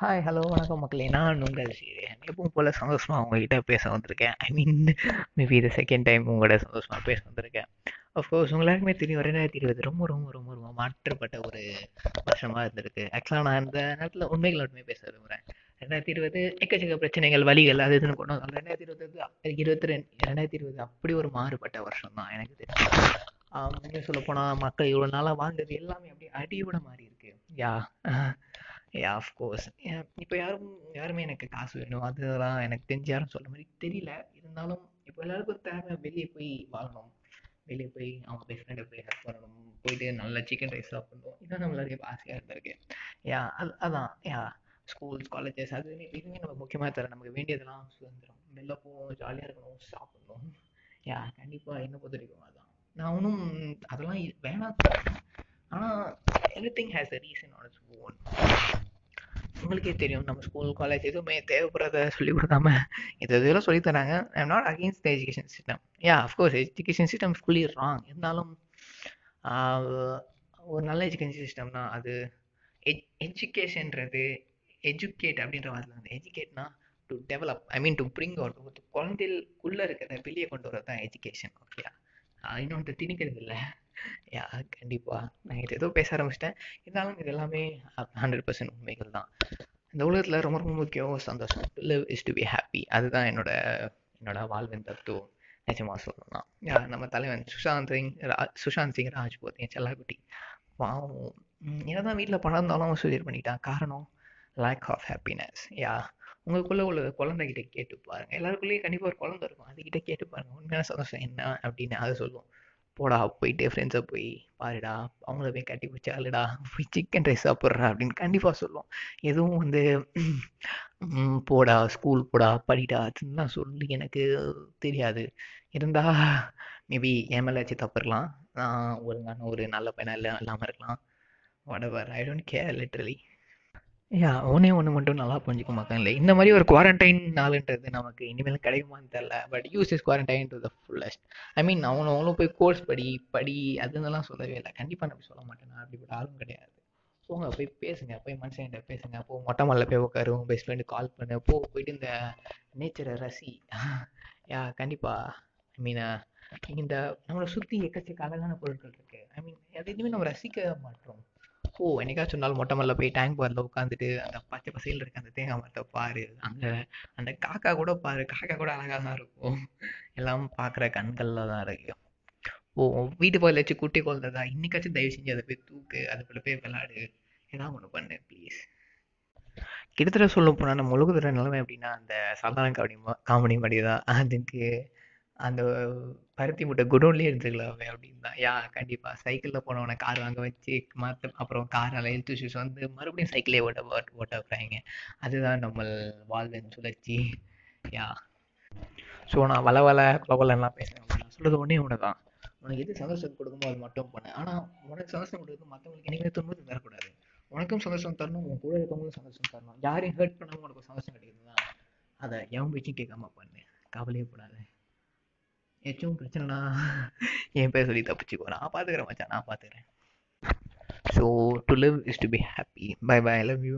Hi hello வணக்கம் மக்களே. நான் உங்கள் சீரியன். எப்பவும் போல் சந்தோஷமாக உங்ககிட்ட பேச வந்திருக்கேன். ஐ மீன் மேபி இது செகண்ட் டைம் உங்களோட சந்தோஷமாக பேச வந்திருக்கேன். அஃப்கோர்ஸ் உங்க தெரியும் ரெண்டாயிரத்தி இருபது ரொம்ப ரொம்ப ரொம்ப ரொம்ப மாற்றப்பட்ட ஒரு வருஷமாக இருந்திருக்கு. ஆக்சுவலாக நான் இந்த நேரத்தில் உண்மைகள் மட்டுமே பேச விரும்புகிறேன் ரெண்டாயிரத்தி இருபது எக்கச்சக்க பிரச்சனைகள் வழிகள் அது இதுன்னு கொண்டு வந்தாங்க. ரெண்டாயிரத்தி இருபது இருபத்தி ரெண்டு ரெண்டாயிரத்தி இருபது அப்படி ஒரு மாறுபட்ட வருஷம் தான் எனக்கு தெரியும் இன்னும் சொல்ல மக்கள் இவ்வளோ நாளாக வாழ்ந்தது எல்லாமே அப்படியே அடியோட மாறி இருக்கு. யா யா அஃப்கோர்ஸ் இப்போ யாரும் யாருமே எனக்கு காசு வேணும். அதெல்லாம் எனக்கு தெரிஞ்சு யாரும் சொல்ல மாதிரி தெரியல. இருந்தாலும் இப்போ எல்லாருக்கும் தேவை. வெளியே போய் வாழணும். வெளியே போய் அவங்க பெஸ்ட் ஃப்ரெண்டை போய் ஹெல்ப் பண்ணணும். போயிட்டு நல்ல சிக்கன் ரைஸ் சாப்பிடணும். இதான் நம்மளுடைய ஆசையாக இருந்திருக்கு. யா அது அதான். யா ஸ்கூல்ஸ் காலேஜஸ் அது இதுவுமே நமக்கு முக்கியமாக தர நமக்கு வேண்டியதெல்லாம் சுதந்திரம். வெளில போவோம் ஜாலியாக இருக்கணும் சாப்பிடணும். யா கண்டிப்பாக என்ன பொறுத்த வரைக்கும் அதான். நான் ஒன்றும் அதெல்லாம் வேணாம் ஆனால் everything has a reason on its own உங்களுக்கே தெரியும். நம்ம ஸ்கூல் காலேஜ் எதுவுமே தேவைப்படுறத சொல்லி கொடுக்காம இது இதெல்லாம் சொல்லி தராங்க. I'm not against the education system yeah of course education system fully wrong இருந்தாலும் ஒரு நல்ல எஜுகேஷன் சிஸ்டம்னா அது எஜ் எஜுகேஷன்றது எஜுகேட் அப்படின்ற வார்த்தை வந்து எஜுகேட்னா to develop I mean to bring out ஒரு குழந்தைக்குள்ளே இருக்கிறத வெளியே கொண்டு வரது தான் எஜுகேஷன் ஓகேயா இன்னொன்று திணிக்கிறது இல்லை. யா கண்டிப்பாக நான் இது ஏதோ பேச ஆரம்பிச்சிட்டேன். இருந்தாலும் இது எல்லாமே ஹண்ட்ரட் பர்சன்ட் உண்மைகள் தான். இந்த உலகத்தில் ரொம்ப ரொம்ப முக்கியம் சந்தோஷம். Life is to be happy அதுதான் என்னோட என்னோட வாழ்வின் தத்துவம். நிஜமாக சொல்லலாம் யா நம்ம தலைவன் சுஷாந்த் சிங் ரா சுஷாந்த் சிங் ராஜ்போத் என் செல்லாக்குட்டி. பாவம் என்னதான் வீட்டில் பணம் இருந்தாலும் சூசைட் பண்ணிட்டான். காரணம் லேக் ஆஃப் ஹாப்பினஸ் யா உங்களுக்குள்ளே உள்ள குழந்தைகிட்ட கேட்டு பாருங்கள் எல்லாருக்குள்ளேயும் கண்டிப்பாக ஒரு குழந்தை இருக்கும். அதுக்கிட்ட கேட்டு பாருங்கள் உண்மையான சந்தோஷம் என்ன அப்படின்னு அதை சொல்லுவோம் போடா போயிட்டு ஃப்ரெண்ட்ஸை போய் பாருடா அவங்கள போய் கட்டி பிடிச்சி அழுடா போய் சிக்கன் ரைஸ் சாப்பிட்றா அப்படின்னு கண்டிப்பாக சொல்லுவோம் எதுவும் வந்து போடா ஸ்கூல் போடா படிடா அதுலாம் சொல்லி எனக்கு தெரியாது. இருந்தால் மேபி என் மேலே வச்சு தப்புறலாம் நான் ஒழுங்கான ஒரு நல்ல பையனாக இல்லை இல்லாமல் இருக்கலாம். Whatever I don't care literally yeah ஒன்றே ஒன்று மட்டும் நல்லா புரிஞ்சுக்க மாட்டாங்களே இந்த மாதிரி ஒரு குவாரண்டைன் நாளுன்றது நமக்கு இனிமேல் கிடைக்குமான்னு தெரில but use is quarantine to the fullest I mean அவனும் அவங்களும் போய் கோர்ஸ் படி படி அதுன்னெல்லாம் சொல்லவே இல்லை. கண்டிப்பாக நான் சொல்ல மாட்டேன். நான் அப்படிப்பட்ட ஆளும் கிடையாது. போங்க போய் பேசுங்க. போய் மனுஷன்கிட்ட பேசுங்க. போ மொட்டை மல்ல போய் உட்காரு உங்கள் பெஸ்ட் ஃப்ரெண்டு கால் பண்ணு. போ போயிட்டு இந்த நேச்சரை ரசி. யா கண்டிப்பாக ஐ மீன் இந்த நம்மளை சுற்றி எக்கச்சக்க அழகான பொருட்கள் இருக்குது ஐ மீன் எதையுமே நம்ம ரசிக்க மாட்டோம். ஓ என்னைக்காச்சும் நாள் மொட்டை மல்ல போய் டேங்க் பாரில் உட்காந்துட்டு அந்த பச்சை பசையில் இருக்க அந்த தேங்காய் மரத்தை பாரு. அந்த அந்த காக்கா கூட பாரு. காக்கா கூட அழகாக தான் இருக்கும். எல்லாம் பார்க்குற கண்களில் தான் இருக்கு ஓ வீட்டு பக்கத்தில் வச்சு குட்டி குழந்தை இன்னைக்காச்சும் தயவு செஞ்சு அதை போய் தூக்கு. அதுக்குள்ள போய் விளாடு ஏதாவது ஒன்று பண்ணு ப்ளீஸ் கிட்டத்தட்ட சொல்ல போனால் நம்ம உலகத்துற நிலைமை எப்படின்னா அந்த சாதாரண காமெடி காமெடி மாதிரி தான் அதுக்கு அந்த பருத்தி மூட்டை குடோன்லேயே இருந்துக்கலாமே அப்படின்னு தான். யா கண்டிப்பாக சைக்கிளில் போனவனை கார் வாங்க வச்சு மாற்ற அப்புறம் காரால் ஹெல்த் இஷ்யூஸ் வந்து மறுபடியும் சைக்கிளே ஓட்ட ஓட்ட வைக்கிறாங்க அதுதான் நம்ம வாழ்வின் சுழற்சி. யா. ஸோ நான் வள வள குலவலெல்லாம் பேசுகிறேன் நான் சொல்கிறது ஒன்றே ஒன்று தான் உனக்கு எது சந்தோஷம் கொடுக்குமோ அது மட்டும் பண்ணு. ஆனால் உனக்கு சந்தோஷம் கொடுக்குறது மற்றவங்களுக்கு இனிமேல் துன்பது தரக்கூடாது உனக்கும் சந்தோஷம் தரணும் உன் கூட இருக்கவங்களும் சந்தோஷம் தரணும். யாரையும் ஹர்ட் பண்ணாமல் உனக்கு சந்தோஷம் கிடைக்குதுன்னா அதை எவன் பேச்சும் கேட்காம பண்ணு. கவலையே கூடாது ஏச்சும் பிரச்சனைனா என் பேர் சொல்லி தப்பிச்சுக்கோ. நான் பார்த்துக்கிறேன் மச்சான் நான் பார்த்துக்கிறேன் so to life is to be happy bye bye I love you